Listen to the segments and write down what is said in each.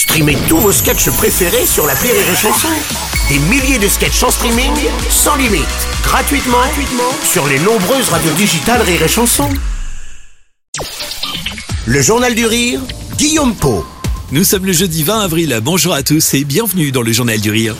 Streamez tous vos sketchs préférés sur la Rire et Chanson. Des milliers de sketchs en streaming, sans limite, gratuitement, gratuitement sur les nombreuses radios digitales Rire et Chanson. Le Journal du Rire, Guillaume Po. Nous sommes le jeudi 20 avril. Bonjour à tous et bienvenue dans le Journal du Rire.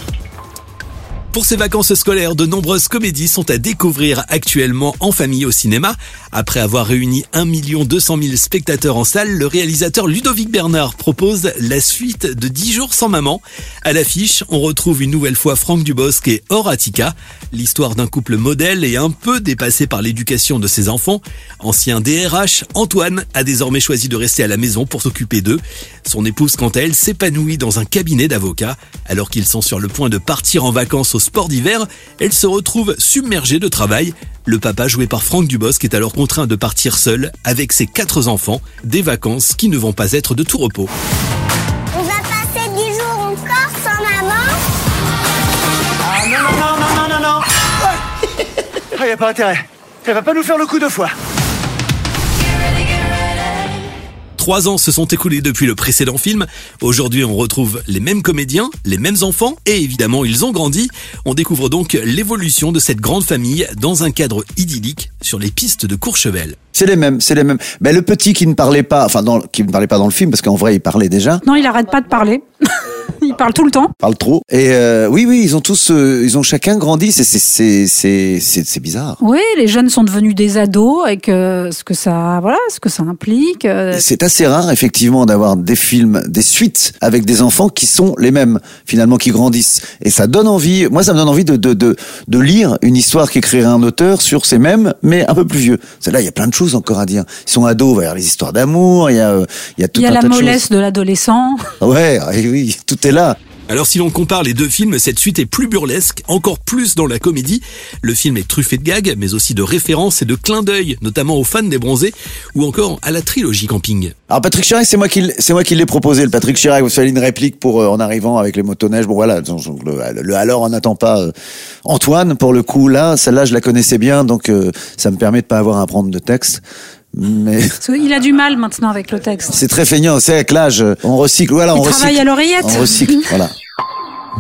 Pour ces vacances scolaires, de nombreuses comédies sont à découvrir actuellement en famille au cinéma. Après avoir réuni 1 200 000 spectateurs en salle, le réalisateur Ludovic Bernard propose la suite de 10 jours sans maman. À l'affiche, on retrouve une nouvelle fois Franck Dubosc et Horatica, l'histoire d'un couple modèle et un peu dépassé par l'éducation de ses enfants. Ancien DRH, Antoine a désormais choisi de rester à la maison pour s'occuper d'eux. Son épouse, quant à elle, s'épanouit dans un cabinet d'avocats. Alors qu'ils sont sur le point de partir en vacances au sport d'hiver, elle se retrouve submergée de travail. Le papa, joué par Franck Dubosc, est alors contraint de partir seul avec ses quatre enfants, des vacances qui ne vont pas être de tout repos. On va passer 10 jours encore sans maman Ah non, non, non, non, non, non, non Ah, y a pas intérêt. Elle va pas nous faire le coup de foi. Trois ans se sont écoulés depuis le précédent film. Aujourd'hui, on retrouve les mêmes comédiens, les mêmes enfants, et évidemment, ils ont grandi. On découvre donc l'évolution de cette grande famille dans un cadre idyllique sur les pistes de Courchevel. C'est les mêmes, c'est les mêmes. Mais le petit qui ne parlait pas, enfin, dans, qui ne parlait pas dans le film, parce qu'en vrai, il parlait déjà, Non, il arrête pas de parler. il parle tout le temps. parle trop. Et euh, oui, oui, ils ont tous, euh, ils ont chacun grandi. C'est, c'est, c'est, c'est, bizarre. Oui, les jeunes sont devenus des ados avec euh, ce que ça, voilà, ce que ça implique. C'est assez rare, effectivement, d'avoir des films, des suites avec des enfants qui sont les mêmes, finalement, qui grandissent. Et ça donne envie, moi, ça me donne envie de, de, de, de lire une histoire qu'écrirait un auteur sur ces mêmes, mais un peu plus vieux. C'est là, il y a plein de choses encore à dire. Ils sont ados, il y avoir les histoires d'amour, il y a, il y a tout il y a un la de mollesse de l'adolescent. Ouais, et oui, tout est là. Alors si l'on compare les deux films, cette suite est plus burlesque, encore plus dans la comédie. Le film est truffé de gags, mais aussi de références et de clins d'œil, notamment aux fans des bronzés, ou encore à la trilogie camping. Alors Patrick Chirac, c'est moi qui l- c'est moi qui l'ai proposé. Le Patrick Chirac, vous savez une réplique pour euh, en arrivant avec les motoneiges. Bon voilà, donc, le, le alors on n'attend pas euh, Antoine pour le coup là, celle-là je la connaissais bien, donc euh, ça me permet de pas avoir à prendre de texte. Mais qu'il a du mal maintenant avec le texte. c'est très feignant, c'est avec l'âge, on recycle. Voilà, Il on travaille recycle. à l'oreillette. On recycle, voilà.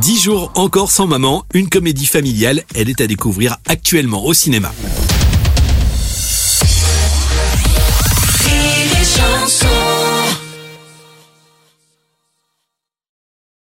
10 jours encore sans maman, une comédie familiale, elle est à découvrir actuellement au cinéma.